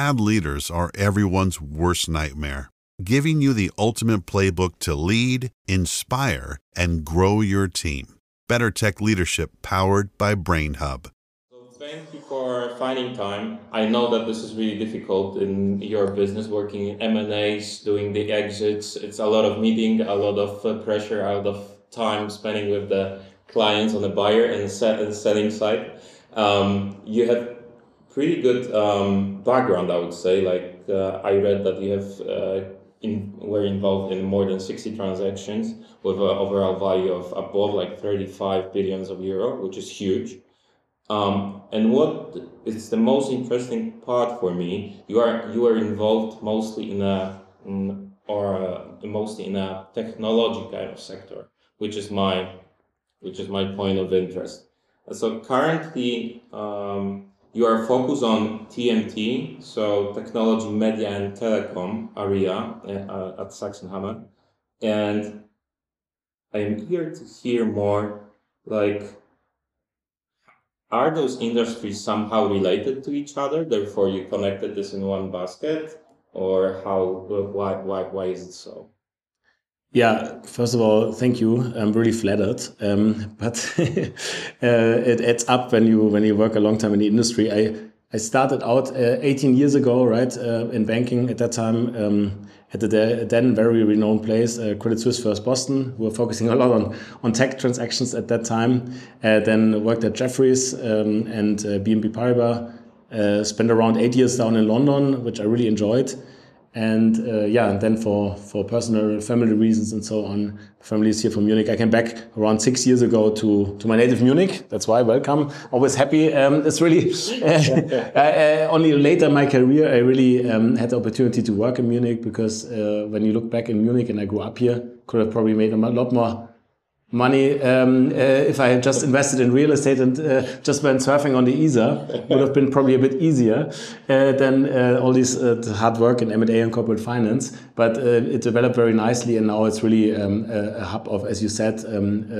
Bad leaders are everyone's worst nightmare, giving you the ultimate playbook to lead, inspire, and grow your team. Better Tech Leadership powered by Brainhub. Thank you for finding time. I know that this is really difficult in your business, working in M&As, doing the exits. It's a lot of meeting, a lot of uh, pressure, a lot of time spending with the clients on the buyer and, and selling side. Um, you have pretty good um, background, I would say. Like uh, I read that you have uh, in, were involved in more than 60 transactions with an overall value of above like 35 billions of euro, which is huge. Um, and what is the most interesting part for me? You are you are involved mostly in a in, or uh, mostly in a technology kind of sector, which is my which is my point of interest. So currently, um, you are focused on TMT, so technology, media, and telecom area uh, at Saxenhammer, and I am here to hear more. Like, are those industries somehow related to each other? Therefore, you connected this in one basket, or how? Why? Why? Why is it so? Yeah, first of all, thank you. I'm really flattered. Um, but uh, it adds up when you when you work a long time in the industry. I I started out uh, 18 years ago, right, uh, in banking at that time um, at the then very renowned place, uh, Credit Suisse First Boston, who were focusing a lot on on tech transactions at that time. Uh, then worked at Jefferies um, and uh, BNP Paribas. spent around eight years down in London, which I really enjoyed and uh, yeah, and then for for personal family reasons and so on, family is here from Munich. I came back around six years ago to to my native Munich. That's why welcome. Always happy. Um, it's really uh, uh, only later in my career I really um, had the opportunity to work in Munich because uh, when you look back in Munich and I grew up here, could have probably made a lot more money um, uh, if I had just invested in real estate and uh, just went surfing on the Isar would have been probably a bit easier uh, than uh, all this uh, hard work in M&A and corporate finance. But uh, it developed very nicely, and now it's really um, a, hub of, as you said, um,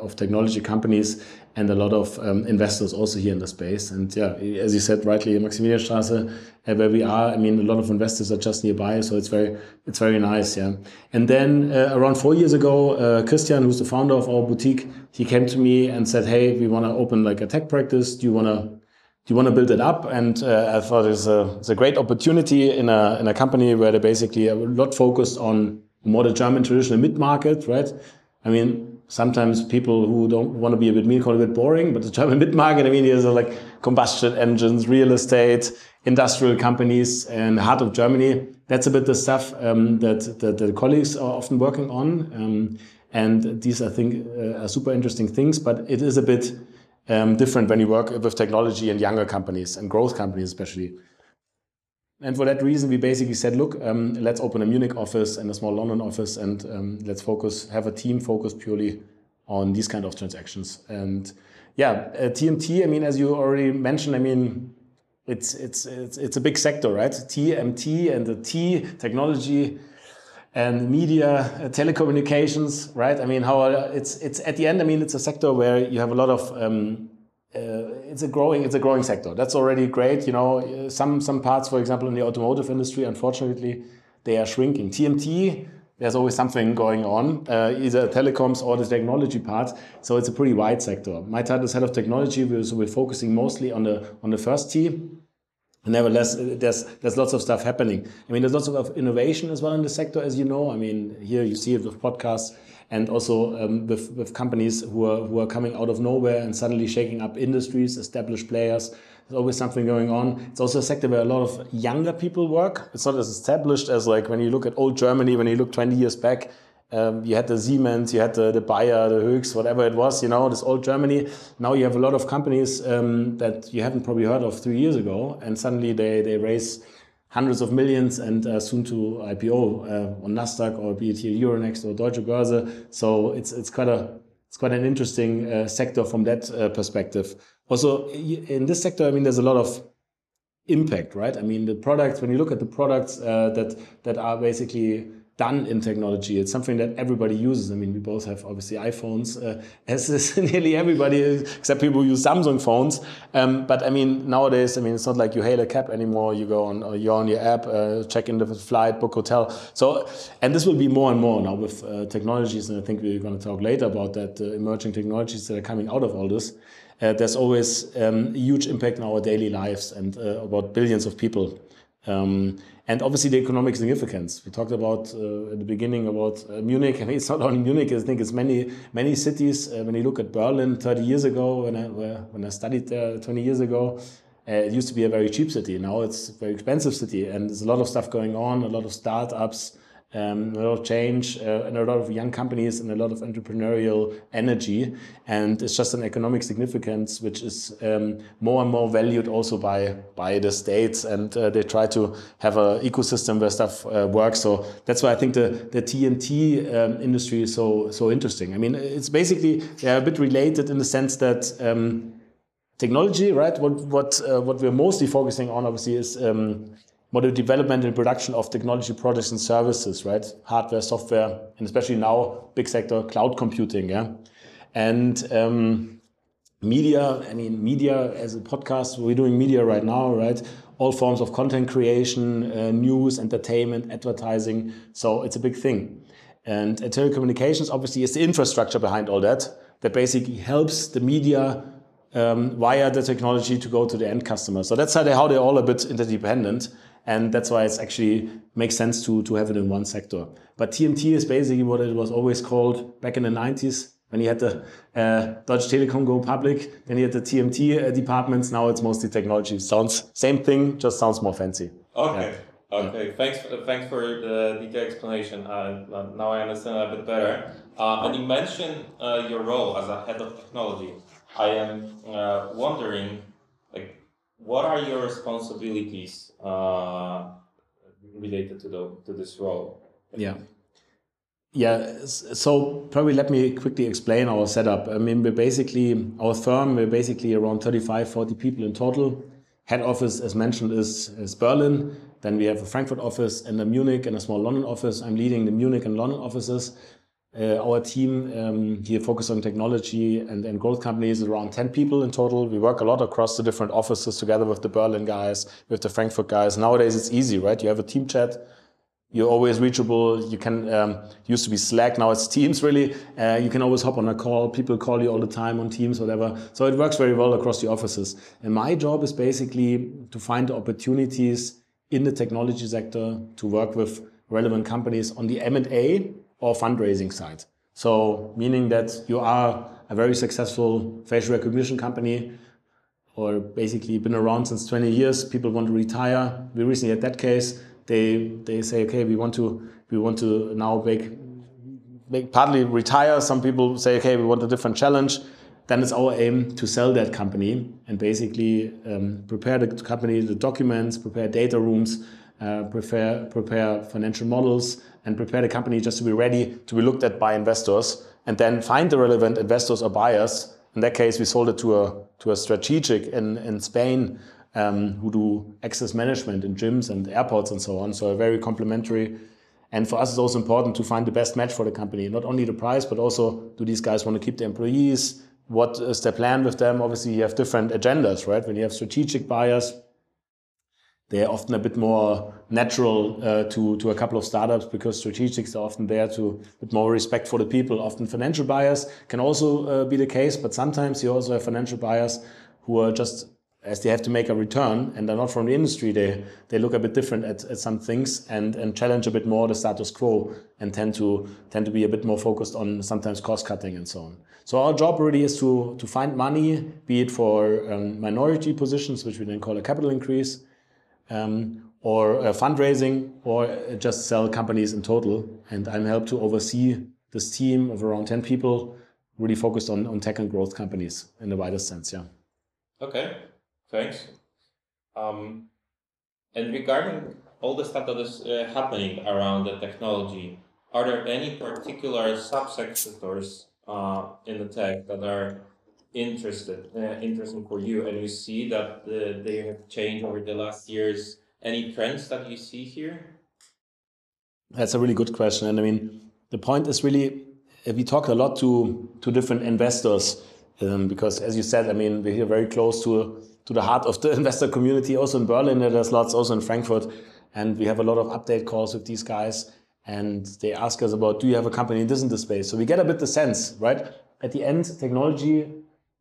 of technology companies and a lot of um, investors also here in the space. And yeah, as you said rightly, Maximilianstraße, uh, where we are, I mean, a lot of investors are just nearby, so it's very, it's very nice. Yeah. And then uh, around four years ago, uh, Christian, who's the founder of our boutique, he came to me and said, "Hey, we want to open like a tech practice. Do you want to?" Do you want to build it up? And uh, I thought it's a, it's a great opportunity in a, in a company where they basically are a lot focused on more the German traditional mid market, right? I mean, sometimes people who don't want to be a bit mean call it a bit boring, but the German mid market, I mean, there's like combustion engines, real estate, industrial companies, and heart of Germany. That's a bit the stuff um, that, that, the colleagues are often working on. Um, and these, I think, uh, are super interesting things, but it is a bit um, different when you work with technology and younger companies and growth companies, especially. And for that reason, we basically said, look, um, let's open a Munich office and a small London office, and um, let's focus, have a team focused purely on these kind of transactions. And yeah, uh, TMT. I mean, as you already mentioned, I mean, it's it's it's it's a big sector, right? TMT and the T technology and media, uh, telecommunications, right? I mean, how it's it's at the end. I mean, it's a sector where you have a lot of um, uh, it's a growing it's a growing sector. That's already great. You know, some some parts, for example, in the automotive industry, unfortunately, they are shrinking. TMT, there's always something going on, uh, either telecoms or the technology part. So it's a pretty wide sector. My title is head of technology, so we're focusing mostly on the on the first T. Nevertheless, there's there's lots of stuff happening. I mean, there's lots of innovation as well in the sector, as you know. I mean, here you see it with podcasts and also um, with, with companies who are, who are coming out of nowhere and suddenly shaking up industries, established players. There's always something going on. It's also a sector where a lot of younger people work. It's not as established as like when you look at old Germany, when you look 20 years back, um, you had the Siemens, you had the, the Bayer, the Höchst, whatever it was, you know, this old Germany. Now you have a lot of companies um, that you haven't probably heard of three years ago, and suddenly they, they raise hundreds of millions and uh, soon to IPO uh, on Nasdaq or be it here Euronext or Deutsche Börse. So it's it's quite a it's quite an interesting uh, sector from that uh, perspective. Also, in this sector, I mean, there's a lot of impact, right? I mean, the products when you look at the products uh, that that are basically done in technology. It's something that everybody uses. I mean, we both have obviously iPhones, uh, as is nearly everybody, except people who use Samsung phones. Um, but I mean, nowadays, I mean, it's not like you hail a cab anymore. You go on, you're on your app, uh, check in the flight, book hotel. So, and this will be more and more now with uh, technologies. And I think we're going to talk later about that uh, emerging technologies that are coming out of all this. Uh, there's always um, a huge impact on our daily lives and uh, about billions of people. Um, and obviously the economic significance. We talked about uh, at the beginning about uh, Munich. I mean, it's not only Munich. I think it's many many cities. Uh, when you look at Berlin, 30 years ago, when I when I studied there 20 years ago, uh, it used to be a very cheap city. Now it's a very expensive city, and there's a lot of stuff going on. A lot of startups um, a lot of change uh, and a lot of young companies and a lot of entrepreneurial energy. And it's just an economic significance which is um, more and more valued also by, by the states. And uh, they try to have an ecosystem where stuff uh, works. So that's why I think the, the TMT um, industry is so, so interesting. I mean, it's basically they're a bit related in the sense that um, technology, right? What, what, uh, what we're mostly focusing on, obviously, is um, model development and production of technology products and services, right? Hardware, software, and especially now, big sector, cloud computing, yeah? And um, media, I mean, media as a podcast, we're doing media right now, right? All forms of content creation, uh, news, entertainment, advertising. So it's a big thing. And uh, telecommunications, obviously, is the infrastructure behind all that, that basically helps the media um, via the technology to go to the end customer. So that's how, they, how they're all a bit interdependent and that's why it's actually makes sense to to have it in one sector. But TMT is basically what it was always called back in the 90s when you had the uh, Deutsche Telekom go public, then you had the TMT uh, departments. Now it's mostly technology. Sounds same thing, just sounds more fancy. Okay. Yeah. Okay, thanks. For, thanks for the detailed explanation. Uh, now I understand a bit better. Uh, and you mentioned uh, your role as a head of technology. I am uh, wondering, what are your responsibilities uh, related to the to this role? Yeah. Yeah, so probably let me quickly explain our setup. I mean, we're basically, our firm, we're basically around 35, 40 people in total. Head office, as mentioned, is, is Berlin. Then we have a Frankfurt office and a Munich and a small London office. I'm leading the Munich and London offices. Uh, our team um, here focused on technology and, growth companies around 10 people in total. We work a lot across the different offices together with the Berlin guys, with the Frankfurt guys. Nowadays it's easy, right? You have a team chat. You're always reachable. You can um, used to be Slack, now it's Teams really. Uh, you can always hop on a call. People call you all the time on Teams, whatever. So it works very well across the offices. And my job is basically to find opportunities in the technology sector to work with relevant companies on the M&A or fundraising side. So meaning that you are a very successful facial recognition company or basically been around since 20 years, people want to retire. We recently had that case. They they say, okay, we want to we want to now make make partly retire. Some people say, okay, we want a different challenge. Then it's our aim to sell that company and basically um, prepare the company, the documents, prepare data rooms, uh, prepare prepare financial models, and prepare the company just to be ready to be looked at by investors and then find the relevant investors or buyers. In that case, we sold it to a, to a strategic in, in Spain um, who do access management in gyms and airports and so on. So very complementary. And for us, it's also important to find the best match for the company. Not only the price, but also do these guys want to keep the employees? What is their plan with them? Obviously, you have different agendas, right? When you have strategic buyers, they're often a bit more natural uh, to, to a couple of startups because strategics are often there to with more respect for the people. Often financial buyers can also uh, be the case, but sometimes you also have financial buyers who are just as they have to make a return and they're not from the industry, they, they look a bit different at, at some things and, and challenge a bit more the status quo and tend to tend to be a bit more focused on sometimes cost cutting and so on. So our job really is to, to find money, be it for um, minority positions, which we then call a capital increase, um, or uh, fundraising, or just sell companies in total. And I'm helped to oversee this team of around 10 people, really focused on, on tech and growth companies in the widest sense. Yeah. Okay, thanks. Um, and regarding all the stuff that is uh, happening around the technology, are there any particular subsectors uh, in the tech that are interested uh, interesting for you and you see that uh, they have changed over the last years any trends that you see here That's a really good question. And I mean, the point is really, we talk a lot to, to different investors um, because, as you said, I mean, we're here very close to, to the heart of the investor community, also in Berlin, there's lots, also in Frankfurt. And we have a lot of update calls with these guys. And they ask us about, do you have a company in this in this space? So we get a bit the sense, right? At the end, technology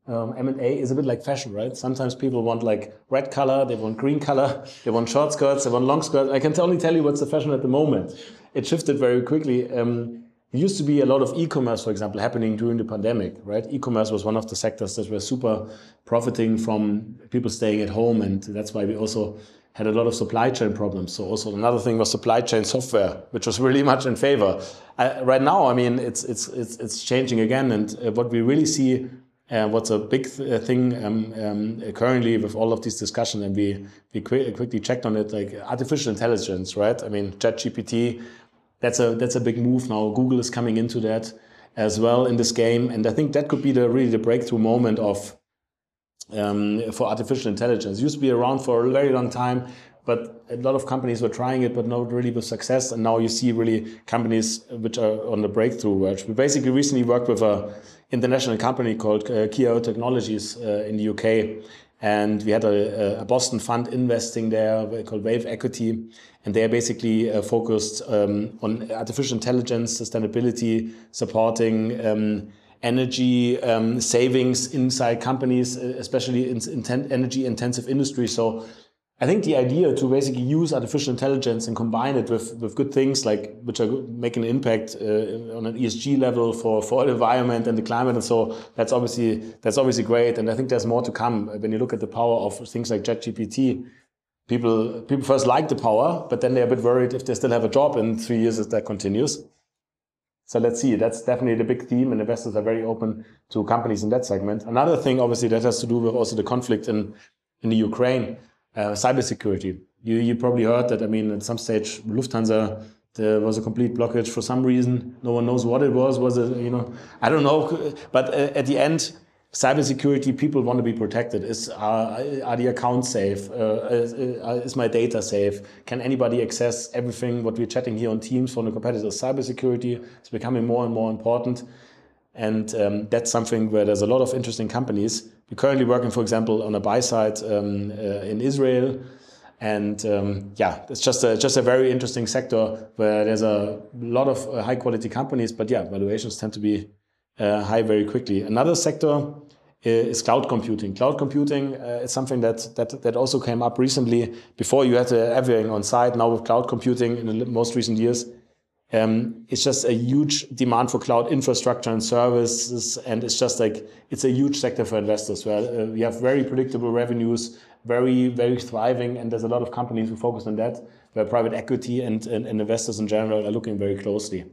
um, M&A is a bit like fashion, right? Sometimes people want like red color, they want green color, they want short skirts, they want long skirts. I can only tell you what's the fashion at the moment. It shifted very quickly. Um, used to be a lot of e-commerce, for example, happening during the pandemic, right? E-commerce was one of the sectors that were super profiting from people staying at home, and that's why we also had a lot of supply chain problems. So also another thing was supply chain software, which was really much in favor. Uh, right now, I mean, it's it's it's it's changing again, and uh, what we really see uh, what's a big th uh, thing um, um, currently with all of these discussions, and we we qu quickly checked on it, like artificial intelligence, right? I mean, ChatGPT, that's a that's a big move now. Google is coming into that as well in this game, and I think that could be the really the breakthrough moment of um, for artificial intelligence. It used to be around for a very long time, but a lot of companies were trying it, but not really with success. And now you see really companies which are on the breakthrough verge. We basically recently worked with a international company called uh, Kia Technologies uh, in the UK. And we had a, a, Boston fund investing there called Wave Equity. And they are basically uh, focused um, on artificial intelligence, sustainability, supporting um, energy um, savings inside companies, especially in, in energy intensive industries. So I think the idea to basically use artificial intelligence and combine it with, with good things like which are making an impact uh, on an ESG level for, for the environment and the climate and so that's obviously that's obviously great and I think there's more to come when you look at the power of things like ChatGPT. People people first like the power, but then they're a bit worried if they still have a job in three years if that continues. So let's see. That's definitely the big theme, and investors are very open to companies in that segment. Another thing, obviously, that has to do with also the conflict in in the Ukraine uh, cybersecurity. You, you probably heard that, I mean, at some stage, Lufthansa, there was a complete blockage for some reason. No one knows what it was. Was it, you know, I don't know. But uh, at the end, cybersecurity, people want to be protected. Is are, are the accounts safe? Uh, is, uh, is, my data safe? Can anybody access everything what we're chatting here on Teams from the competitors? Cybersecurity is becoming more and more important. And um, that's something where there's a lot of interesting companies. We're currently working, for example, on a buy side um, uh, in Israel. And um, yeah, it's just a, just a very interesting sector where there's a lot of uh, high quality companies, but yeah, valuations tend to be uh, high very quickly. Another sector uh, is cloud computing. Cloud computing uh, is something that, that that also came up recently. Before you had everything on site. Now with cloud computing in the most recent years, um, it's just a huge demand for cloud infrastructure and services, and it's just like it's a huge sector for investors. Where uh, we have very predictable revenues, very very thriving, and there's a lot of companies who focus on that. Where private equity and, and, and investors in general are looking very closely.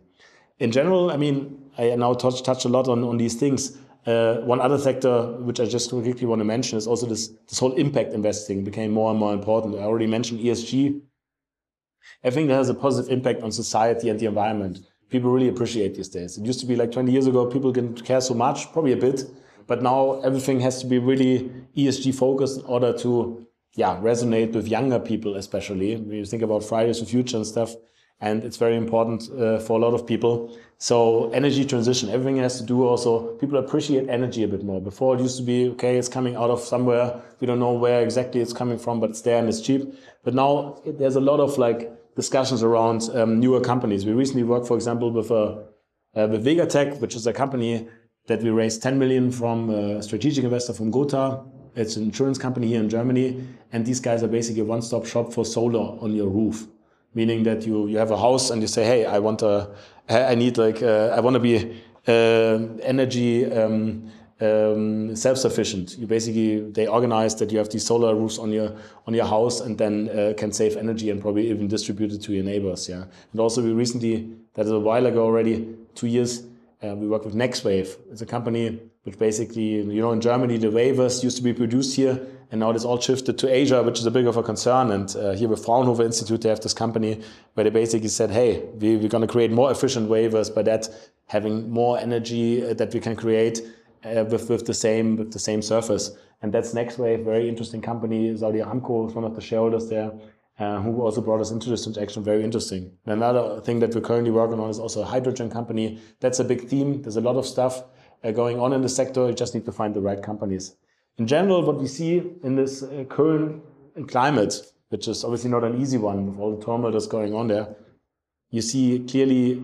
In general, I mean, I now touch touch a lot on on these things. Uh, one other sector which I just quickly want to mention is also this this whole impact investing became more and more important. I already mentioned ESG everything that has a positive impact on society and the environment. People really appreciate these days. It used to be like 20 years ago, people didn't care so much, probably a bit, but now everything has to be really ESG focused in order to, yeah, resonate with younger people, especially. When you think about Fridays for Future and stuff, and it's very important uh, for a lot of people. So energy transition, everything has to do also, people appreciate energy a bit more. Before it used to be, okay, it's coming out of somewhere. We don't know where exactly it's coming from, but it's there and it's cheap. But now there's a lot of like discussions around um, newer companies. We recently worked, for example, with, a, uh, with Vegatech, which is a company that we raised 10 million from a strategic investor from Gotha. It's an insurance company here in Germany. And these guys are basically a one-stop shop for solar on your roof. Meaning that you, you have a house and you say, hey, I want a, I need like, uh, I want to be uh, energy um, um, self-sufficient. You basically they organize that you have these solar roofs on your on your house and then uh, can save energy and probably even distribute it to your neighbors. Yeah, and also we recently that is a while ago already, two years. Uh, we work with NexWafe. It's a company which basically, you know, in Germany the wafers used to be produced here, and now it's all shifted to Asia, which is a big of a concern. And uh, here with Fraunhofer Institute, they have this company where they basically said, hey, we, we're going to create more efficient wafers by that having more energy uh, that we can create uh, with, with the same with the same surface. And that's NexWafe, very interesting company. Saudi Aramco is one of the shareholders there. uh, who also brought us into this transaction. Very interesting. Another thing that we're currently working on is also a hydrogen company. That's a big theme. There's a lot of stuff uh, going on in the sector. You just need to find the right companies. In general, what we see in this uh, current climate, which is obviously not an easy one with all the turmoil that's going on there, you see clearly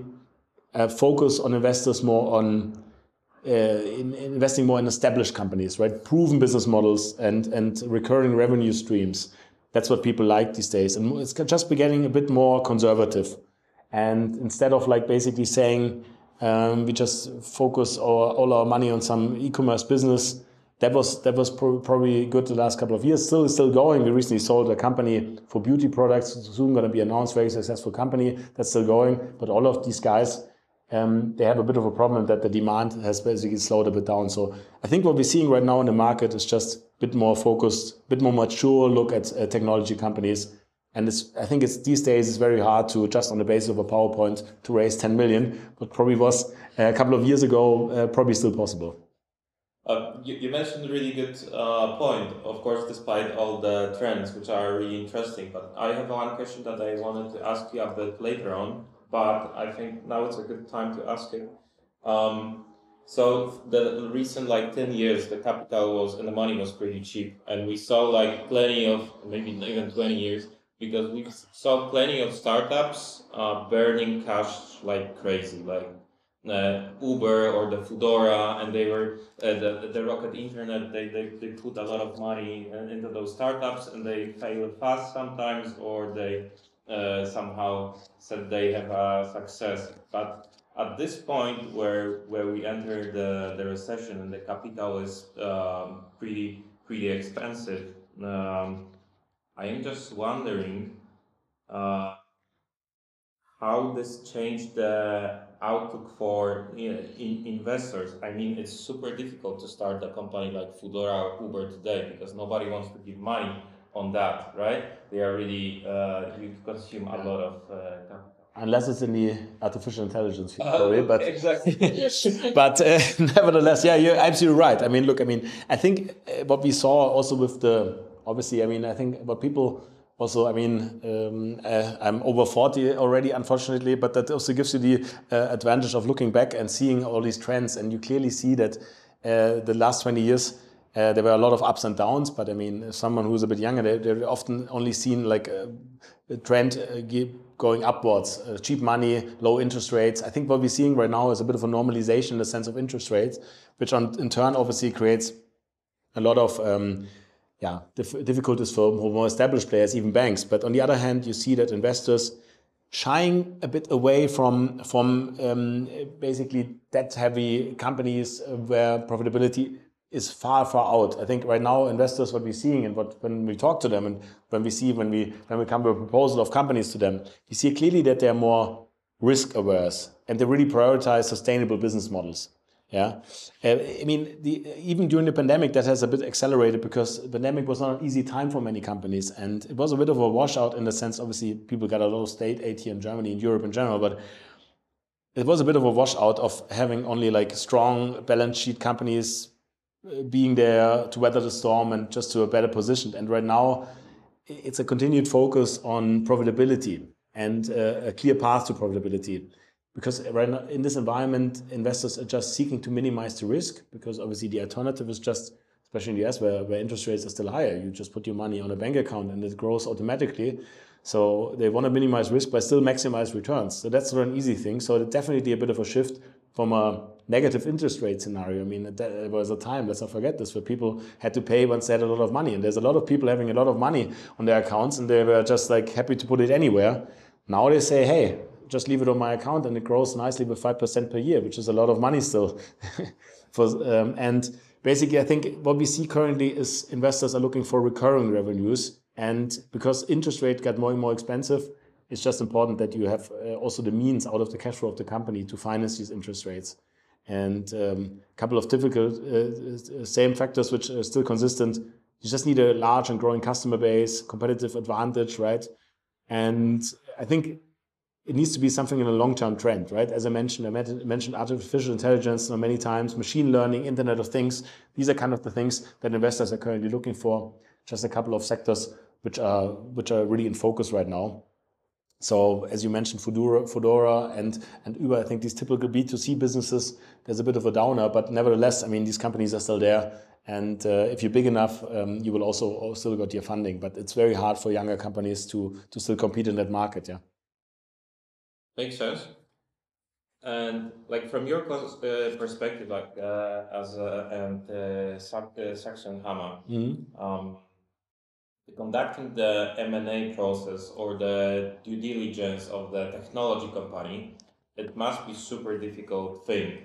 a focus on investors more on in, investing more in established companies, right? Proven business models and and recurring revenue streams. That's what people like these days, and it's just getting a bit more conservative. And instead of like basically saying um, we just focus our, all our money on some e-commerce business, that was that was pro probably good the last couple of years. Still, still going. We recently sold a company for beauty products. Soon going to be announced. Very successful company that's still going. But all of these guys um, they have a bit of a problem that the demand has basically slowed a bit down. So I think what we're seeing right now in the market is just a bit more focused, a bit more mature look at uh, technology companies. And I think it's these days it's very hard to just on the basis of a PowerPoint to raise 10 million, but probably was uh, a couple of years ago uh, probably still possible. Uh, you, you, mentioned a really good uh, point, of course, despite all the trends, which are really interesting. But I have one question that I wanted to ask you a bit later on but I think now it's a good time to ask it. Um, so the recent like 10 years, the capital was and the money was pretty cheap. And we saw like plenty of, maybe even 20 years, because we saw plenty of startups uh, burning cash like crazy, like uh, Uber or the Foodora, and they were uh, the the Rocket Internet. They, they they put a lot of money into those startups, and they failed fast sometimes, or they somehow said they have a success. But at this point where where we enter the, the recession and the capital is um, pretty pretty expensive, um, I am just wondering uh, how this changed the outlook for you know, in investors. I mean, it's super difficult to start a company like Foodora or Uber today because nobody wants to give money on that, right? They are really uh, you consume a lot of uh, unless it's in the artificial intelligence story, uh, but exactly. but uh, nevertheless, yeah, you're absolutely right. I mean, look, I mean, I think what we saw also with the obviously, I mean, I think what people also, I mean, um, uh, I'm over 40 already, unfortunately, but that also gives you the uh, advantage of looking back and seeing all these trends, and you clearly see that uh, the last 20 years uh, there were a lot of ups and downs, but I mean, someone who's a bit younger, they, they're often only seen like a, a trend uh, going upwards, uh, cheap money, low interest rates. I think what we're seeing right now is a bit of a normalization in the sense of interest rates, which on, in turn obviously creates a lot of um, yeah dif difficulties for more established players, even banks. But on the other hand, you see that investors shying a bit away from from um, basically debt heavy companies where profitability is far, far out. I think right now investors, what we're seeing and what when we talk to them and when we see when we when we come with a proposal of companies to them, we see clearly that they're more risk averse and they really prioritize sustainable business models. Yeah, uh, I mean, the, even during the pandemic, that has a bit accelerated because the pandemic was not an easy time for many companies, and it was a bit of a washout in the sense. Obviously, people got a lot of state aid here in Germany, in Europe in general, but it was a bit of a washout of having only like strong balance sheet companies being there to weather the storm and just to a better position. And right now, it's a continued focus on profitability and uh, a clear path to profitability. Because right now, in this environment, investors are just seeking to minimize the risk because obviously the alternative is just, especially in the US where, where interest rates are still higher, you just put your money on a bank account and it grows automatically. So they want to minimize risk but still maximize returns. So that's not an easy thing. So definitely a bit of a shift from a negative interest rate scenario. I mean, there was a time, let's not forget this, where people had to pay once they had a lot of money. And there's a lot of people having a lot of money on their accounts and they were just like happy to put it anywhere. Now they say, hey, just leave it on my account and it grows nicely with 5% per year, which is a lot of money still. For, um, and basically, I think what we see currently is investors are looking for recurring revenues. And because interest rate got more and more expensive, it's just important that you have uh, also the means out of the cash flow of the company to finance these interest rates. And a um, couple of difficult, uh, uh, same factors which are still consistent. You just need a large and growing customer base, competitive advantage, right? And I think it needs to be something in a long-term trend, right? As I mentioned, I mentioned artificial intelligence many times, machine learning, Internet of Things. These are kind of the things that investors are currently looking for. Just a couple of sectors which are which are really in focus right now. So as you mentioned, Fedora, Foodora and and Uber, I think these typical B2C businesses, there's a bit of a downer, but nevertheless, I mean, these companies are still there. And uh, if you're big enough, um, you will also still got your funding. But it's very hard for younger companies to to still compete in that market. Yeah. Makes sense. And like from your uh, perspective, like uh, as a and uh, Saxenhammer, mm-hmm. um, conducting the M&A process or the due diligence of the technology company, it must be super difficult thing.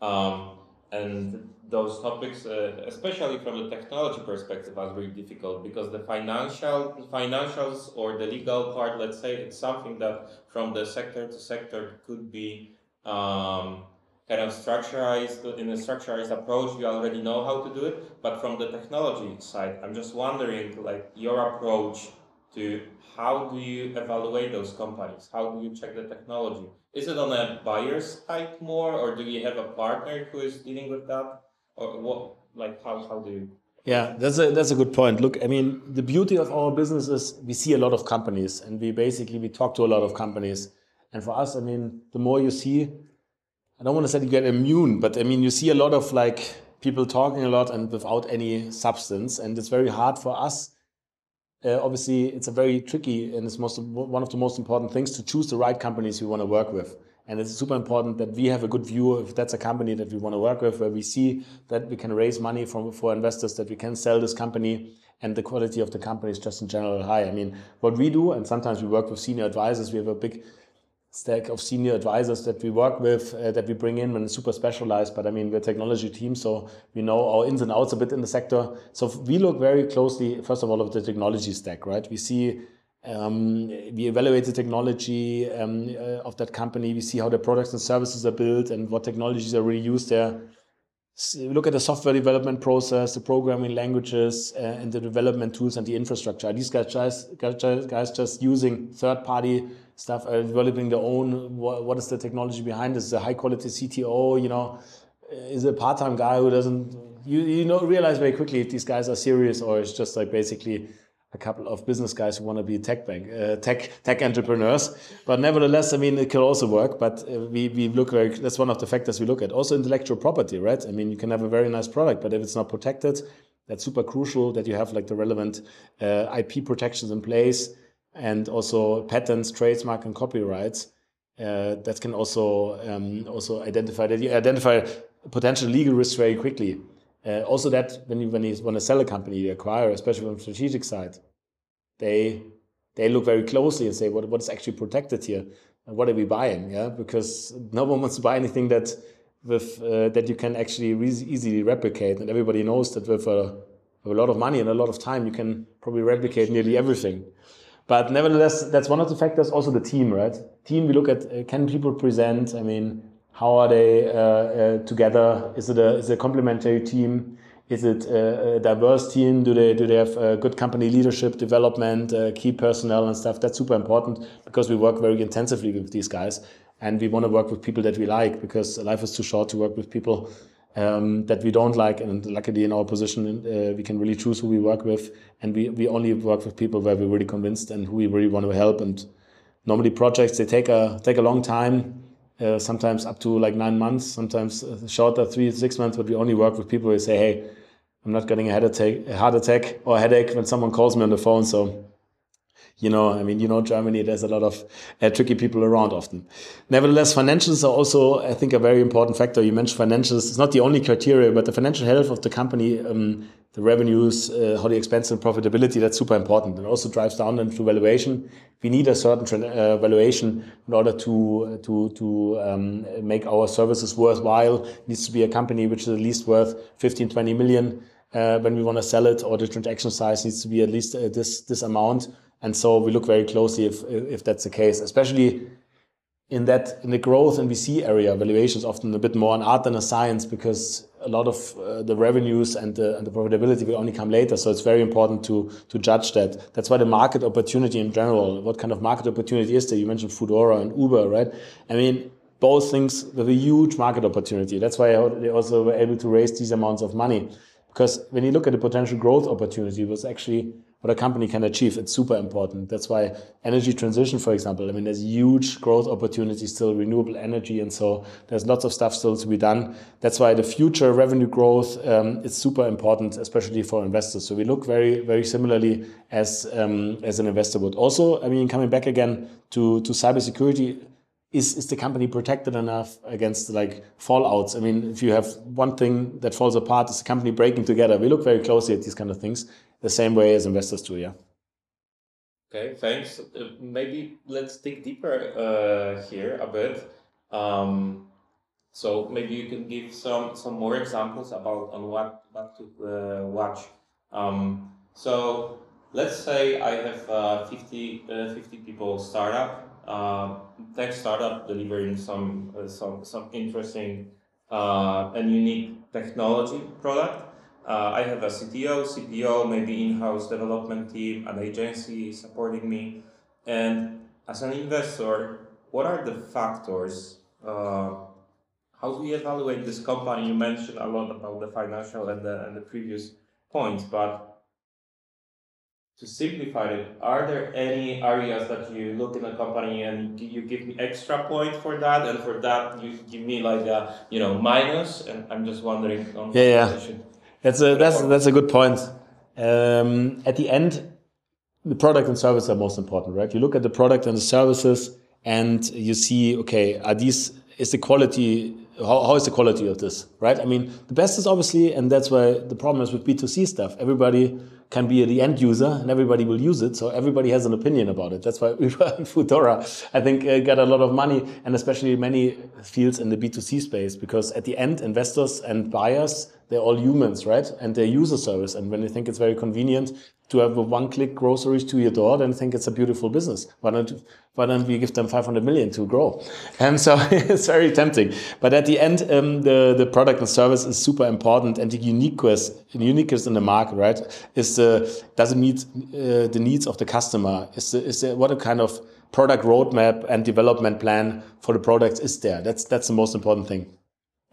Um, and those topics, uh, especially from the technology perspective, are really difficult because the financial financials or the legal part, let's say, it's something that from the sector to sector could be um, kind of structurized in a structurized approach you already know how to do it but from the technology side i'm just wondering like your approach to how do you evaluate those companies? How do you check the technology? Is it on a buyer's side more or do you have a partner who is dealing with that? Or what like how, how do you? Yeah, that's a that's a good point. Look, I mean, the beauty of our business is we see a lot of companies, and we basically we talk to a lot of companies, and for us, I mean, the more you see, I don't want to say you get immune, but I mean, you see a lot of like people talking a lot and without any substance, and it's very hard for us. Uh, obviously, it's a very tricky and it's most one of the most important things to choose the right companies we want to work with. And it's super important that we have a good view if that's a company that we want to work with, where we see that we can raise money from for investors, that we can sell this company, and the quality of the company is just in general high. I mean, what we do, and sometimes we work with senior advisors. We have a big stack of senior advisors that we work with, uh, that we bring in when it's super specialized. But I mean, we're a technology team, so we know our ins and outs a bit in the sector. So we look very closely, first of all, of the technology stack, right? We see, um, we evaluate the technology um, uh, of that company. We see how the products and services are built and what technologies are really used there. So look at the software development process, the programming languages, uh, and the development tools and the infrastructure. Are these guys, guys, guys just using third-party stuff, uh, developing their own. What, what is the technology behind this? A high quality CTO, you know, is a part time guy who doesn't. You you know realize very quickly if these guys are serious or it's just like basically a couple of business guys who want to be tech bank, uh, tech tech entrepreneurs. But nevertheless, I mean, it can also work. But uh, we we look very. That's one of the factors we look at. Also, intellectual property, right? I mean, you can have a very nice product, but if it's not protected, that's super crucial that you have like the relevant uh, IP protections in place and also patents, trademark, and copyrights. Uh, that can also um, also identify that you identify potential legal risks very quickly. Uh, also, that when you when you want to sell a company, you acquire, especially from the strategic side, they they look very closely and say what what is actually protected here, and what are we buying? Yeah, because no one wants to buy anything that with uh, that you can actually easily replicate, and everybody knows that with a, with a lot of money and a lot of time, you can probably replicate nearly everything. But nevertheless, that's one of the factors. Also, the team, right? Team. We look at uh, can people present? I mean, how are they uh, uh, together? Is it a is it a complementary team? Is it a, a diverse team? Do they do they have uh, good company leadership, development, uh, key personnel and stuff? That's super important because we work very intensively with these guys, and we want to work with people that we like because life is too short to work with people um, that we don't like. And luckily, in our position, uh, we can really choose who we work with, and we, we only work with people where we're really convinced and who we really want to help. And normally, projects they take a take a long time. Uh, sometimes up to like nine months, sometimes uh, shorter, three six months. But we only work with people who say, "Hey, I'm not getting a heart attack, a heart attack or a headache when someone calls me on the phone." So you know, I mean, you know, Germany, there's a lot of uh, tricky people around often. Nevertheless, financials are also, I think, a very important factor. You mentioned financials. It's not the only criteria, but the financial health of the company, um, the revenues, uh, how the expense and profitability, that's super important. It also drives down into valuation. We need a certain uh, valuation in order to, to, to um, make our services worthwhile. It needs to be a company which is at least worth 15, 20 million. Uh, when we want to sell it, or the transaction size needs to be at least uh, this this amount and so we look very closely if, if that's the case, especially in that in the growth and VC area, valuation is often a bit more an art than a science because a lot of uh, the revenues and the, and the profitability will only come later. So it's very important to to judge that. That's why the market opportunity in general, what kind of market opportunity is there? You mentioned Foodora and Uber, right? I mean, both things with a huge market opportunity. That's why they also were able to raise these amounts of money. Because when you look at the potential growth opportunity, it was actually what a company can achieve. It's super important. That's why energy transition, for example, I mean, there's huge growth opportunities still, renewable energy, and so there's lots of stuff still to be done. That's why the future revenue growth um, is super important, especially for investors. So we look very, very similarly as um, as an investor would. Also, I mean, coming back again to to cybersecurity is, is the company protected enough against like fallouts? I mean, if you have one thing that falls apart, is the company breaking together? We look very closely at these kind of things, the same way as investors do, yeah. Okay, thanks. Uh, maybe let's dig deeper uh, here a bit. Um, so maybe you can give some some more examples about on what what to uh, watch. Um, so let's say I have uh, 50, uh, 50 people startup tech startup delivering some uh, some some interesting uh, and unique technology product. Uh, I have a CTO, CPO, maybe in-house development team, an agency supporting me. And as an investor, what are the factors? How do we evaluate this company? You mentioned a lot about the financial and the, and the previous points, but to simplify it, are there any areas that you look in a company and you give me extra point for that, and for that you give me like a you know minus? And I'm just wondering. yeah, yeah. That's a that's that's a good point. Um, at the end, the product and service are most important, right? You look at the product and the services, and you see, okay, are these is the quality how, how is the quality of this right i mean the best is obviously and that's why the problem is with b2c stuff everybody can be the end user and everybody will use it. So everybody has an opinion about it. That's why Uber and Foodora, I think, uh, got a lot of money and especially many fields in the B2C space because at the end, investors and buyers, they're all humans, right? And they use a service. And when they think it's very convenient to have a one-click groceries to your door, then think it's a beautiful business. Why don't, why don't we give them 500 million to grow? And so it's very tempting. But at the end, um, the, the product and service is super important. And the uniqueness, uniqueness in the market, right, is the, does it meet uh, the needs of the customer? Is, the, is there, what a kind of product roadmap and development plan for the products is there? That's, that's the most important thing.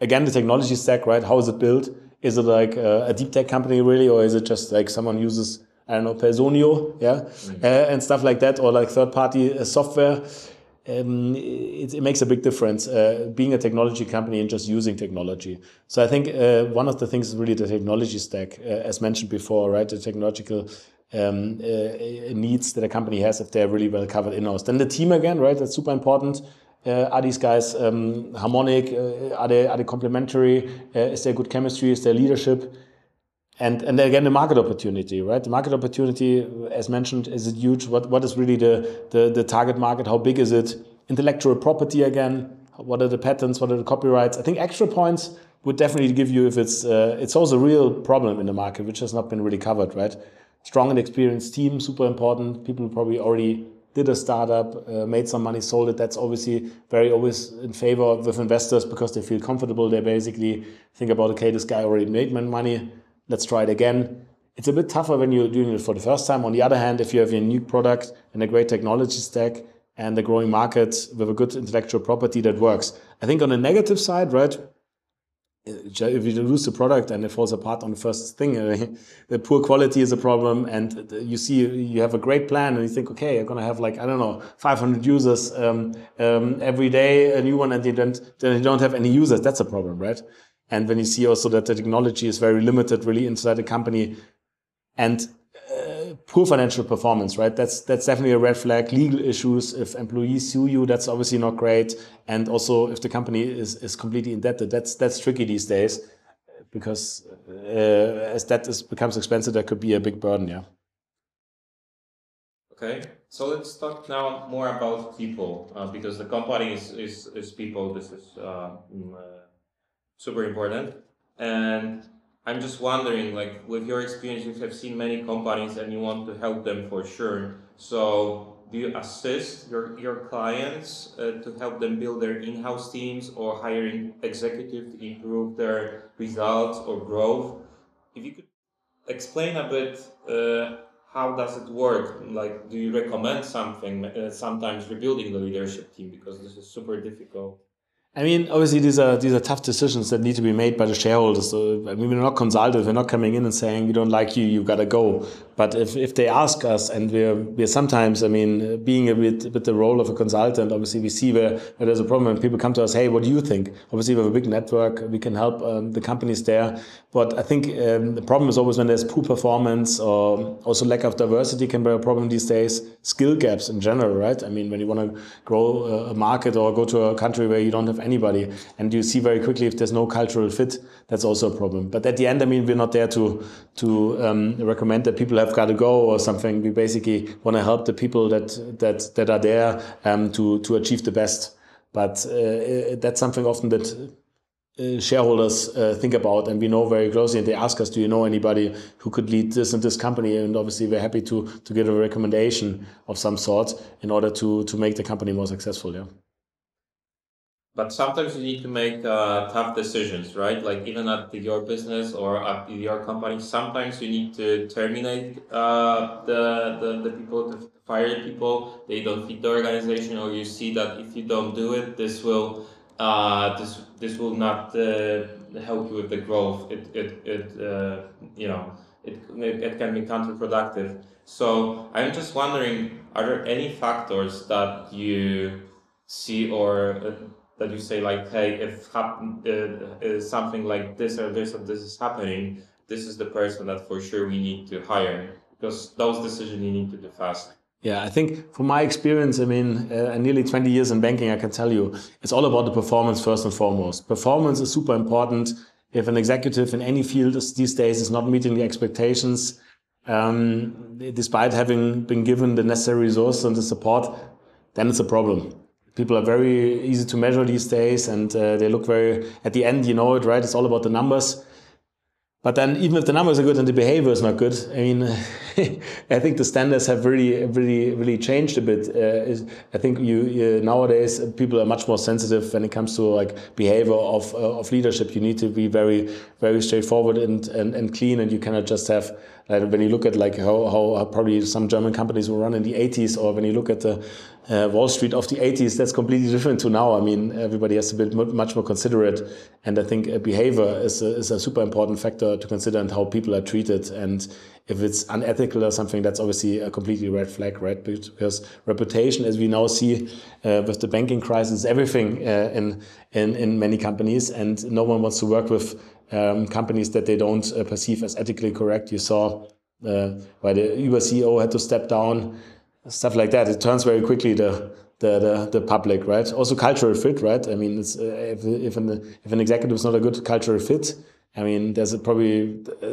Again, the technology stack, right? How is it built? Is it like a, a deep tech company really, or is it just like someone uses I don't know, Personio, yeah, mm. uh, and stuff like that, or like third party uh, software. Um, it, it, makes a big difference uh, being a technology company and just using technology. So I think uh, one of the things is really the technology stack, uh, as mentioned before, right? The technological um, uh, needs that a company has if they're really well covered in house. Then the team again, right? That's super important. are these guys um, harmonic? are they are they complementary? is there good chemistry? Is there leadership? And and again the market opportunity right? The market opportunity as mentioned is it huge? What what is really the the, the target market? How big is it? Intellectual property again what are the patents? What are the copyrights? I think extra points would definitely give you if it's uh, it's also a real problem in the market which has not been really covered right? Strong and experienced team super important. People probably already did a startup, uh, made some money, sold it. That's obviously very always in favor with investors because they feel comfortable. They basically think about, okay, this guy already made money let's try it again. It's a bit tougher when you're doing it for the first time. On the other hand, if you have a new product and a great technology stack and a growing market with a good intellectual property that works. I think on the negative side, right, if you lose the product and it falls apart on the first thing, the poor quality is a problem. And you see, you have a great plan and you think, okay, I'm going to have like, I don't know, 500 users um, um, every day, a new one, and you then you don't have any users. That's a problem, right? And when you see also that the technology is very limited really inside the company and uh, poor financial performance, right? That's, that's definitely a red flag. Legal issues, if employees sue you, that's obviously not great. And also if the company is, is completely indebted, that's, that's tricky these days because uh, as that becomes expensive, that could be a big burden, yeah. Okay, so let's talk now more about people uh, because the company is, is, is people. This is uh, mm, uh super important. And I'm just wondering, like, with your experience, you have seen many companies and you want to help them for sure. So, do you assist your, your clients uh, to help them build their in-house teams or hiring executives to improve their results or growth? If you could explain a bit uh, how does it work? Like, do you recommend something? Uh, sometimes rebuilding the leadership team because this is super difficult. I mean, obviously, these are these are tough decisions that need to be made by the shareholders. So, I mean, we're not consulted. We're not coming in and saying we don't like you, You've gotta go. But if, if they ask us, and we're we're sometimes, I mean, being a bit with the role of a consultant, obviously we see where, where there's a problem, and people come to us, hey, what do you think? Obviously, we have a big network. We can help um, the companies there. But I think um, the problem is always when there's poor performance or also lack of diversity can be a problem these days. Skill gaps in general, right? I mean, when you want to grow a market or go to a country where you don't have anybody. And you see very quickly if there's no cultural fit, that's also a problem. But at the end, I mean, we're not there to to um, recommend that people have got to go or something. We basically want to help the people that that that are there um, to to achieve the best. But uh, that's something often that uh, shareholders uh, think about and we know very closely and they ask us do you know anybody who could lead this and this company and obviously we're happy to to get a recommendation of some sort in order to to make the company more successful yeah but sometimes you need to make uh, tough decisions, right? Like even at your business or at your company, sometimes you need to terminate uh, the, the, the people, the fire people. They don't fit the organization, or you see that if you don't do it, this will uh, this this will not uh, help you with the growth. It it it uh, you know it, it it can be counterproductive. So I'm just wondering, are there any factors that you see or uh, that you say like, hey, if happen, uh, something like this or this or this is happening, this is the person that for sure we need to hire because those decisions you need to do fast. Yeah, I think from my experience, I mean, uh, nearly 20 years in banking, I can tell you it's all about the performance first and foremost. Performance is super important. If an executive in any field is, these days is not meeting the expectations, um, despite having been given the necessary resources and the support, then it's a problem people are very easy to measure these days and uh, they look very at the end you know it right? It's all about the numbers. But then even if the numbers are good and the behavior is not good i mean i think the standards have really really really changed a bit. Uh, i think you, nowadays people are much more sensitive when it comes to like behavior of uh, of leadership. You need to be very very straightforward and, and and clean and you cannot just have like when you look at like how, how probably some German companies were run in the 80s, or when you look at the uh, Wall Street of the 80s, that's completely different to now. I mean, everybody has to be much more considerate, and I think uh, behavior is a, is a super important factor to consider and how people are treated. And if it's unethical or something, that's obviously a completely red flag, right? Because reputation, as we now see uh, with the banking crisis, everything uh, in, in in many companies, and no one wants to work with um, companies that they don't uh, perceive as ethically correct. You saw uh, why the Uber CEO had to step down, stuff like that. It turns very quickly the the, the, the public, right? Also cultural fit, right? I mean, it's, uh, if, if, an, if an executive is not a good cultural fit, I mean, there's probably, uh,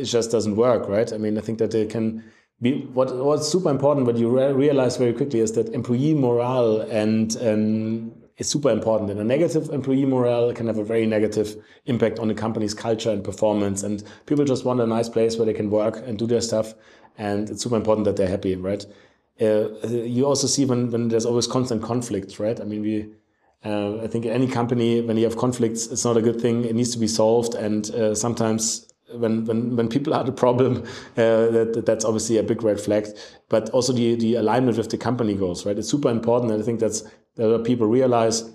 it just doesn't work, right? I mean, I think that they can be, what, what's super important, what you re realize very quickly is that employee morale and, and is super important. And a negative employee morale can have a very negative impact on the company's culture and performance. And people just want a nice place where they can work and do their stuff. And it's super important that they're happy, right? Uh, you also see when, when there's always constant conflict, right? I mean, we, uh, I think any company, when you have conflicts, it's not a good thing. It needs to be solved. And uh, sometimes when, when, when people are the problem, uh, that, that's obviously a big red flag. But also the, the alignment with the company goals, right? It's super important. And I think that's that people realize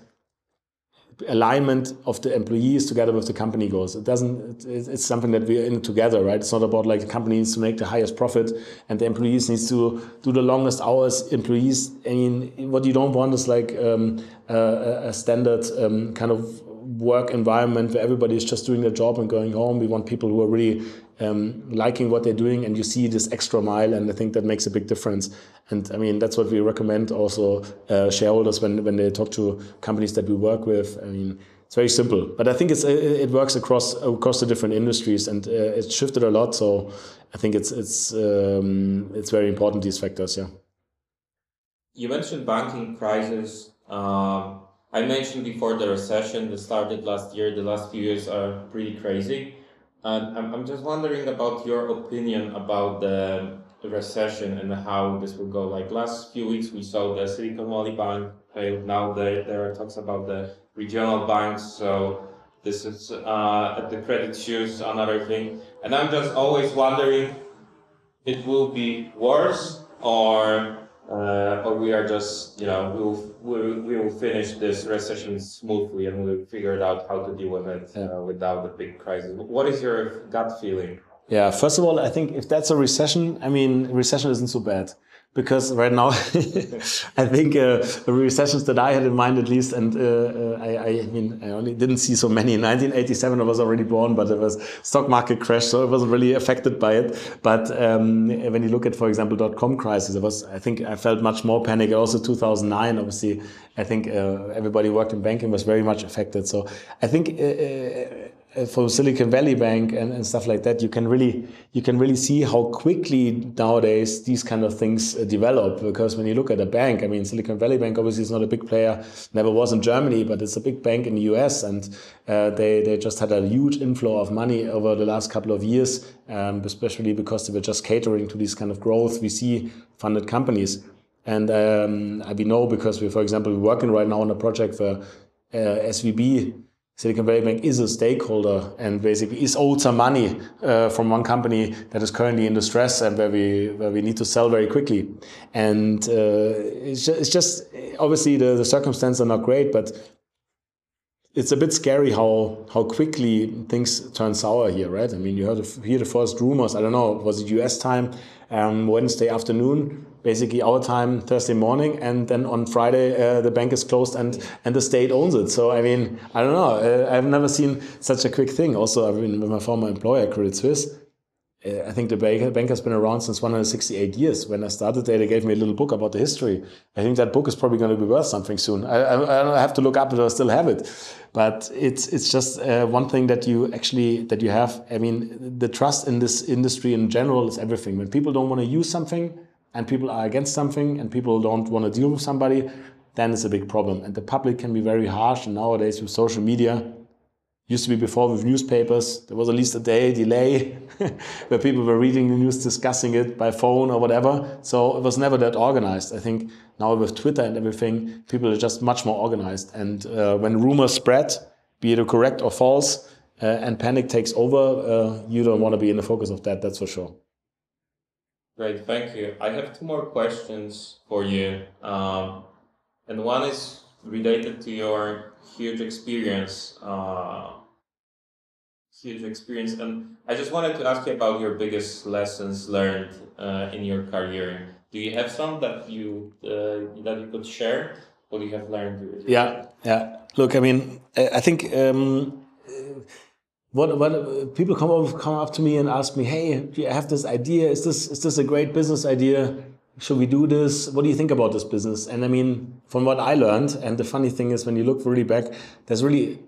alignment of the employees together with the company goals. It doesn't. It's something that we're in together, right? It's not about like the company needs to make the highest profit and the employees needs to do the longest hours. Employees. I mean, what you don't want is like um, a, a, standard um, kind of work environment where everybody is just doing their job and going home. We want people who are really um, liking what they're doing, and you see this extra mile, and I think that makes a big difference. And I mean, that's what we recommend also uh, shareholders when when they talk to companies that we work with. I mean. It's very simple, but I think it's it works across across the different industries, and uh, it's shifted a lot. So I think it's it's um, it's very important these factors. Yeah. You mentioned banking crisis. Um, I mentioned before the recession that started last year. The last few years are pretty crazy. I'm, just wondering about your opinion about the recession and how this will go. Like last few weeks, we saw the Silicon Valley Bank failed. Now there, there are talks about the regional banks. So this is uh, the Credit Suisse, another thing. And I'm just always wondering, it will be worse or uh, or we are just, you know, we'll, we'll, we will finish this recession smoothly and we'll figure it out how to deal with it yeah. uh, without a big crisis. What is your gut feeling? Yeah, first of all, I think if that's a recession, I mean, recession isn't so bad because right now I think uh, the recessions that I had in mind at least, and uh, uh, I, I, mean I only didn't see so many. In 1987 I was already born, but it was stock market crash, so I wasn't really affected by it. But um, when you look at, for example, dot com crisis, it was I think I felt much more panic. Also 2009, obviously, I think uh, everybody worked in banking was very much affected. So I think uh, uh, uh, for Silicon Valley Bank and, and stuff like that, you can really you can really see how quickly nowadays these kind of things uh, develop. Because when you look at a bank, I mean, Silicon Valley Bank obviously is not a big player, never was in Germany, but it's a big bank in the US, and uh, they they just had a huge inflow of money over the last couple of years, um, especially because they were just catering to these kind of growth VC funded companies. And um, I know because we, for example, we're working right now on a project for uh, SVB Silicon Valley Bank is a stakeholder and basically is owed some money uh, from one company that is currently in distress and where we where we need to sell very quickly. And uh, it's, just, it's, just, obviously the, the circumstances are not great, but it's a bit scary how how quickly things turn sour here, right? I mean, you heard hear the first rumors. I don't know, was it U.S. time um, Wednesday afternoon? Basically our time Thursday morning, and then on Friday uh, the bank is closed and and the state owns it. So I mean, I don't know. Uh, I've never seen such a quick thing. Also, I mean, with my former employer, Credit Suisse. Uh, I think the bank, bank has been around since 168 years. When I started there, they gave me a little book about the history. I think that book is probably going to be worth something soon. I, I, I have to look up if I still have it, but it's it's just uh, one thing that you actually that you have. I mean, the trust in this industry in general is everything. When people don't want to use something, and people are against something and people don't want to deal with somebody, then it's a big problem. And the public can be very harsh. And nowadays with social media, used to be before with newspapers, there was at least a day delay where people were reading the news, discussing it by phone or whatever. So it was never that organized. I think now with Twitter and everything, people are just much more organized. And uh, when rumors spread, be it correct or false, uh, and panic takes over, uh, you don't want to be in the focus of that, that's for sure. Great, thank you. I have two more questions for you. Um, and one is related to your huge experience. Uh, huge experience. And I just wanted to ask you about your biggest lessons learned uh, in your career. Do you have some that you uh, that you could share? What you have learned? Yeah, yeah. Look, I mean, I think um, what what people come up come up to me and ask me, "Hey, I have this idea. Is this is this a great business idea? Should we do this? What do you think about this business?" And I mean, from what I learned, and the funny thing is, when you look really back, there's really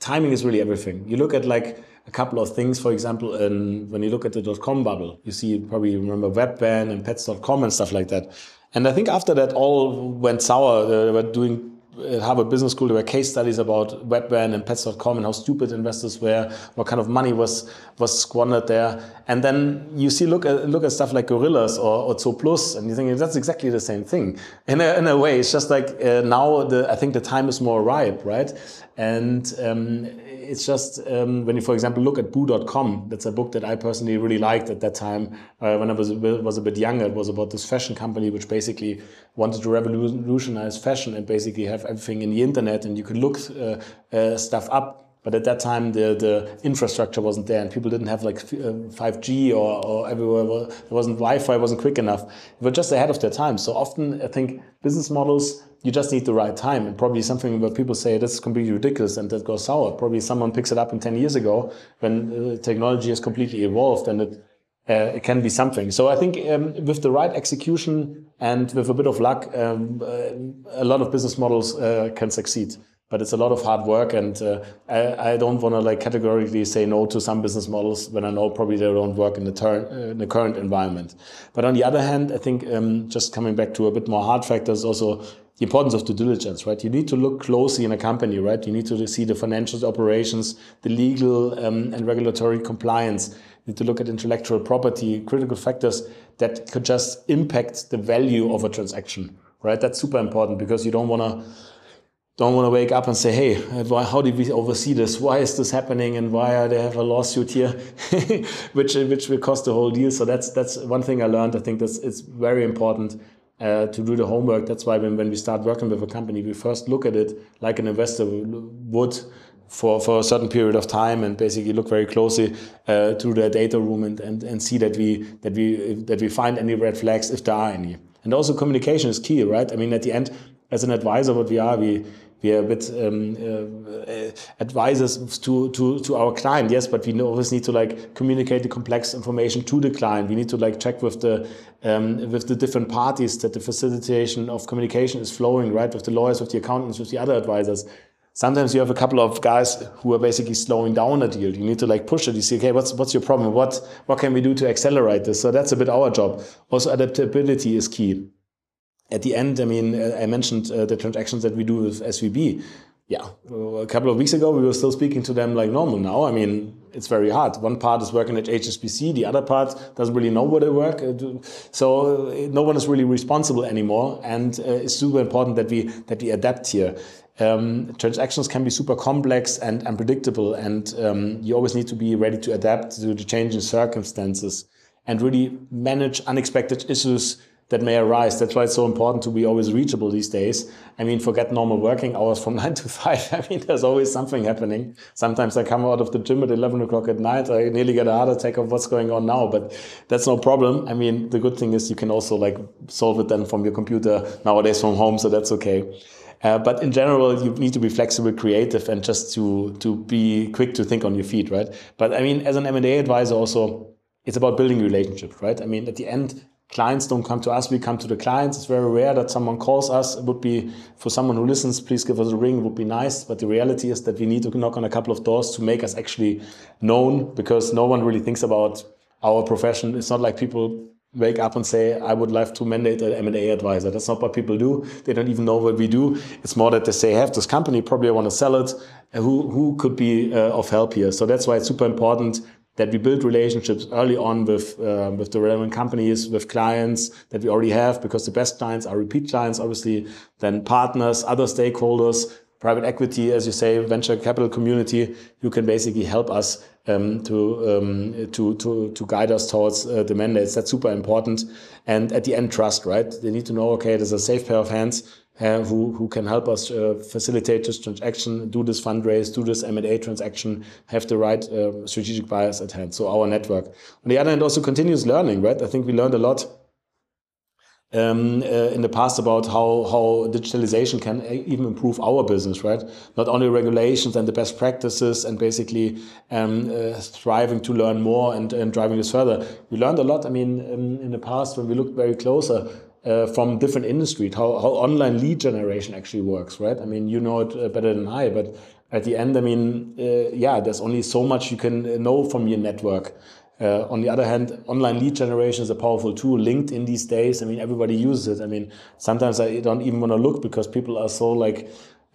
timing is really everything. You look at like a couple of things, for example, in, when you look at the dot com bubble, you see probably remember Webvan and Pets.com and stuff like that. And I think after that all went sour, they were doing at Harvard Business School, there were case studies about Webvan and Pets.com and how stupid investors were, what kind of money was was squandered there. And then you see, look at look at stuff like Gorillas or, or Zooplus, and you think that's exactly the same thing. In a, in a way, it's just like uh, now the I think the time is more ripe, right? And um, it's just um, when you, for example, look at Boo.com. That's a book that I personally really liked at that time uh, when I was was a bit younger. It was about this fashion company which basically wanted to revolutionize fashion and basically have everything in the internet, and you could look uh, uh, stuff up but at that time, the, the infrastructure wasn't there, and people didn't have like 5G uh, or, or everywhere. There wasn't Wi-Fi, wasn't quick enough. They were just ahead of their time. So often, I think business models you just need the right time, and probably something where people say this is completely ridiculous and that goes sour. Probably someone picks it up in 10 years ago when uh, technology has completely evolved and it uh, it can be something. So I think um, with the right execution and with a bit of luck, um, uh, a lot of business models uh, can succeed but it's a lot of hard work and uh, I, I, don't want to like categorically say no to some business models when I know probably they don't work in the, ter- uh, in the current environment. But on the other hand, I think um, just coming back to a bit more hard factors also the importance of due diligence, right? You need to look closely in a company, right? You need to see the financial operations, the legal um, and regulatory compliance. You need to look at intellectual property, critical factors that could just impact the value of a transaction, right? That's super important because you don't want to don't want to wake up and say, hey, how did we oversee this? Why is this happening? And why are they have a lawsuit here, which which will cost the whole deal? So that's that's one thing I learned. I think that's it's very important uh, to do the homework. That's why when, when we start working with a company, we first look at it like an investor would for, for a certain period of time and basically look very closely uh, to the data room and, and, and see that we that we that we find any red flags if there are any. And also communication is key, right? I mean, at the end, as an advisor, what we are, we we are a bit um, uh, advisors to, to, to our client, yes, but we always need to like communicate the complex information to the client. We need to like check with the um, with the different parties that the facilitation of communication is flowing, right? With the lawyers, with the accountants, with the other advisors. Sometimes you have a couple of guys who are basically slowing down a deal. You need to like push it. You see, okay, what's what's your problem? What what can we do to accelerate this? So that's a bit our job. Also, adaptability is key at the end, I mean, I mentioned uh, the transactions that we do with SVB. Yeah, a couple of weeks ago, we were still speaking to them like normal now. I mean, it's very hard. One part is working at HSBC, the other part doesn't really know where they work. Uh, so uh, no one is really responsible anymore. And uh, it's super important that we, that we adapt here. Um, transactions can be super complex and unpredictable, and um, you always need to be ready to adapt to the changing circumstances and really manage unexpected issues that may arise. That's why it's so important to be always reachable these days. I mean, forget normal working hours from nine to five. I mean, there's always something happening. Sometimes I come out of the gym at 11 o'clock at night. I nearly get a heart attack of what's going on now, but that's no problem. I mean, the good thing is you can also like solve it then from your computer nowadays from home. So that's okay. Uh, but in general, you need to be flexible, creative, and just to to be quick to think on your feet, right? But I mean, as an M&A advisor, also it's about building relationships, right? I mean, at the end, clients don't come to us, we come to the clients. It's very rare that someone calls us. It would be, for someone who listens, please give us a ring, it would be nice. But the reality is that we need to knock on a couple of doors to make us actually known because no one really thinks about our profession. It's not like people wake up and say, I would like to mandate an M&A advisor. That's not what people do. They don't even know what we do. It's more that they say, I have this company, probably I want to sell it. Who, who could be uh, of help here? So that's why it's super important that we build relationships early on with uh, with the relevant companies, with clients that we already have, because the best clients are repeat clients, obviously, then partners, other stakeholders, private equity, as you say, venture capital community, who can basically help us um, to, um, to to to guide us towards uh, the mandates. That's super important. And at the end, trust, right? They need to know, okay, there's a safe pair of hands uh, who, who can help us uh, facilitate this transaction, do this fundraise, do this M&A transaction, have the right uh, strategic buyers at hand. So our network. On the other hand, also continuous learning, right? I think we learned a lot um, uh, in the past about how, how digitalization can even improve our business, right? Not only regulations and the best practices and basically um, uh, striving to learn more and, and driving this further. We learned a lot. I mean, um, in the past, when we looked very closer, uh, from different industries, how, how online lead generation actually works, right? I mean, you know it uh, better than I, but at the end, I mean, uh, yeah, there's only so much you can know from your network. Uh, on the other hand, online lead generation is a powerful tool. LinkedIn these days, I mean, everybody uses it. I mean, sometimes I don't even want to look because people are so like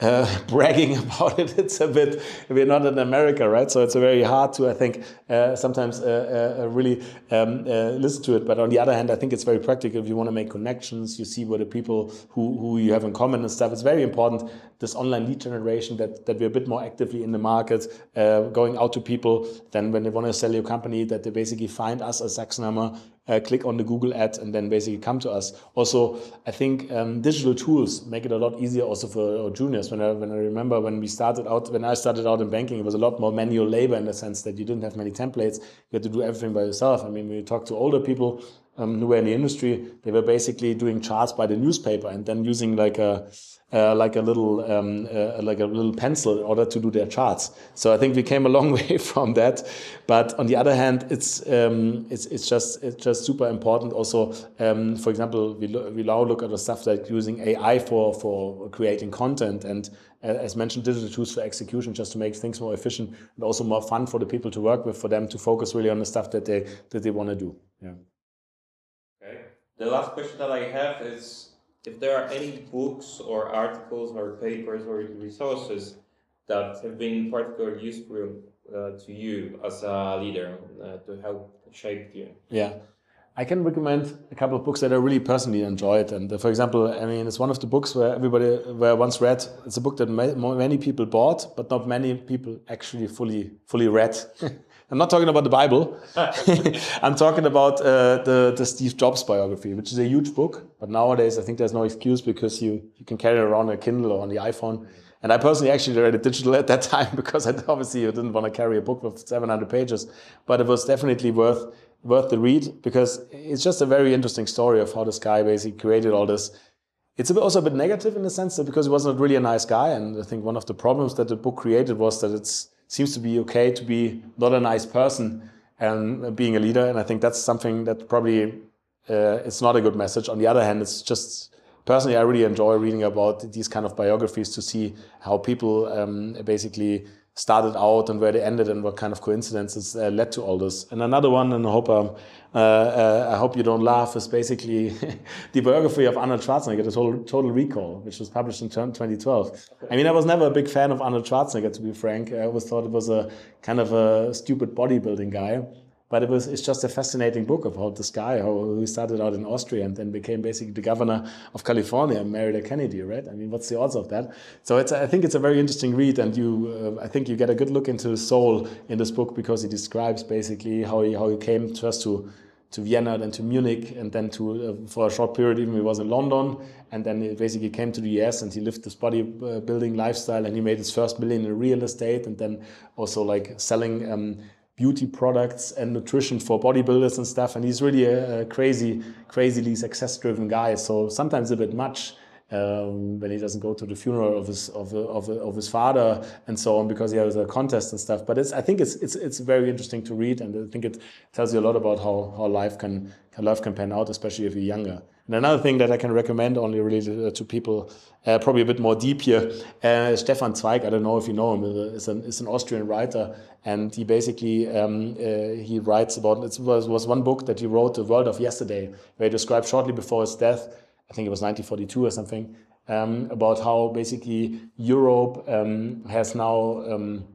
uh, bragging about it. It's a bit, we're not in America, right? So it's very hard to, I think, uh, sometimes uh, uh really um, uh, listen to it. But on the other hand, I think it's very practical. If you want to make connections, you see what the people who, who you have in common and stuff. It's very important, this online lead generation, that, that we're a bit more actively in the market, uh, going out to people, then when they want to sell your company, that they basically find us as Saxenhammer uh, click on the Google ad and then basically come to us. Also, I think um, digital tools make it a lot easier also for juniors. When I, when I remember when we started out, when I started out in banking, it was a lot more manual labor in the sense that you didn't have many templates. You had to do everything by yourself. I mean, when you talk to older people um, who were in the industry, they were basically doing charts by the newspaper and then using like a uh, like a little um, uh, like a little pencil in order to do their charts. So I think we came a long way from that. But on the other hand, it's um, it's it's just it's just super important. Also, um, for example, we we now look at the stuff like using AI for for creating content and uh, as mentioned, digital tools for execution just to make things more efficient and also more fun for the people to work with, for them to focus really on the stuff that they that they want to do. Yeah. The last question that I have is if there are any books or articles or papers or resources that have been particularly useful uh, to you as a leader uh, to help shape you. Yeah. I can recommend a couple of books that I really personally enjoyed. And uh, for example, I mean, it's one of the books where everybody where I once read. It's a book that ma many people bought, but not many people actually fully fully read. I'm not talking about the Bible. I'm talking about uh, the, the Steve Jobs biography, which is a huge book. But nowadays, I think there's no excuse because you, you can carry it around a Kindle or on the iPhone. And I personally actually read it digital at that time because I obviously you didn't want to carry a book with 700 pages. But it was definitely worth worth the read because it's just a very interesting story of how this guy basically created all this. It's also a bit negative in the sense that because he was not really a nice guy, and I think one of the problems that the book created was that it seems to be okay to be not a nice person and being a leader, and I think that's something that probably uh, it's not a good message. On the other hand, it's just personally I really enjoy reading about these kind of biographies to see how people um, basically started out and where they ended and what kind of coincidences uh, led to all this. And another one, and I hope um, uh, uh, I hope you don't laugh, is basically the biography of Arnold Schwarzenegger, the Total, Total Recall, which was published in 2012. I mean, I was never a big fan of Arnold Schwarzenegger, to be frank. I always thought it was a kind of a stupid bodybuilding guy. But it was it's just a fascinating book about this guy who, he started out in Austria and then became basically the governor of California and married a Kennedy, right? I mean, what's the odds of that? So it's I think it's a very interesting read, and you uh, I think you get a good look into his soul in this book because he describes basically how he how he came first to to Vienna, then to Munich, and then to uh, for a short period even he was in London, and then he basically came to the US and he lived this bodybuilding lifestyle, and he made his first million in real estate, and then also like selling. Um, beauty products and nutrition for bodybuilders and stuff. And he's really a, a crazy, crazily success driven guy. So sometimes a bit much. Um, when he doesn't go to the funeral of his of, of, of his father and so on because he has a contest and stuff. But it's I think it's it's it's very interesting to read, and I think it tells you a lot about how how life can, can life can pan out, especially if you're younger. And another thing that I can recommend only related uh, to people, uh, probably a bit more deep here, uh, Stefan Zweig. I don't know if you know him. Is an, is an Austrian writer, and he basically um, uh, he writes about. It was was one book that he wrote, The World of Yesterday, where he described shortly before his death. I think it was 1942 or something. Um, about how basically Europe um, has now um,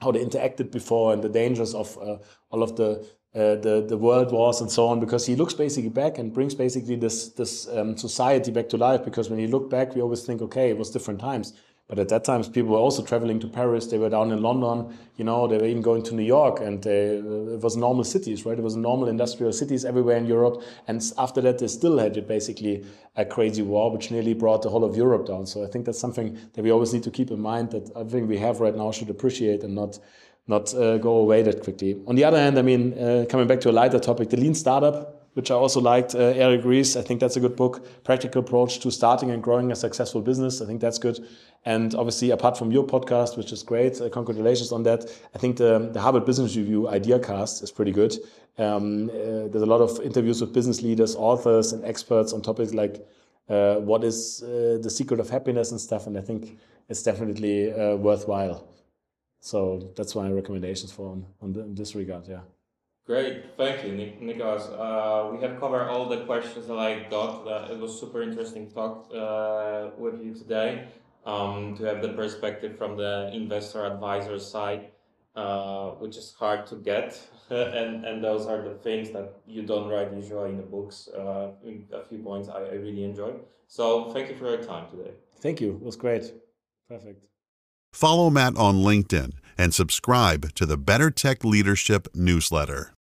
how they interacted before and the dangers of uh, all of the uh, the the world wars and so on because he looks basically back and brings basically this this um, society back to life because when you look back we always think okay it was different times. But at that times people were also traveling to Paris they were down in London you know they were even going to New York and they, uh, it was normal cities right? It was normal industrial cities everywhere in Europe and after that they still had basically a crazy war which nearly brought the whole of Europe down. So I think that's something that we always need to keep in mind that think we have right now should appreciate and not not uh, go away that quickly. On the other hand, I mean, uh, coming back to a lighter topic, the Lean Startup, which I also liked, uh, Eric Ries, I think that's a good book. Practical approach to starting and growing a successful business. I think that's good. And obviously, apart from your podcast, which is great, uh, congratulations on that. I think the, the Harvard Business Review IdeaCast is pretty good. Um, uh, there's a lot of interviews with business leaders, authors, and experts on topics like uh, what is the secret of happiness and stuff. And I think it's definitely worthwhile. So that's my recommendations for on, on the, in this regard. Yeah. Great, thank you, Nick, Nicholas. Uh, we have covered all the questions that I got. Uh, it was super interesting talk uh, with you today. Um, to have the perspective from the investor advisor side, uh, which is hard to get, and and those are the things that you don't write usually in the books. Uh, a few points I, I really enjoyed. So thank you for your time today. Thank you. It was great. Perfect. Follow Matt on LinkedIn and subscribe to the Better Tech Leadership newsletter.